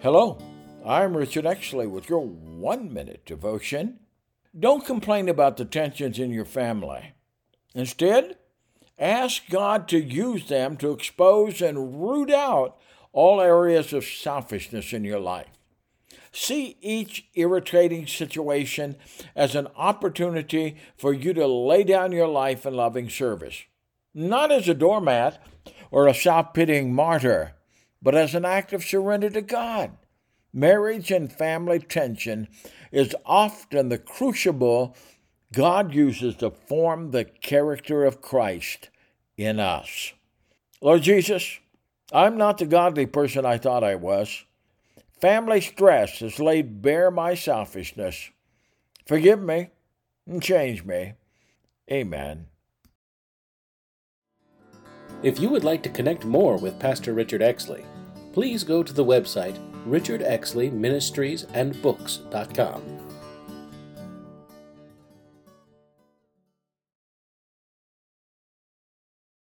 Hello, I'm Richard Exley with your one minute devotion. Don't complain about the tensions in your family. Instead, ask God to use them to expose and root out all areas of selfishness in your life. See each irritating situation as an opportunity for you to lay down your life in loving service, not as a doormat or a self pitying martyr but as an act of surrender to God. Marriage and family tension is often the crucible God uses to form the character of Christ in us. Lord Jesus, I'm not the godly person I thought I was. Family stress has laid bare my selfishness. Forgive me and change me. Amen. If you would like to connect more with Pastor Richard Exley, please go to the website richardexleyministriesandbooks.com.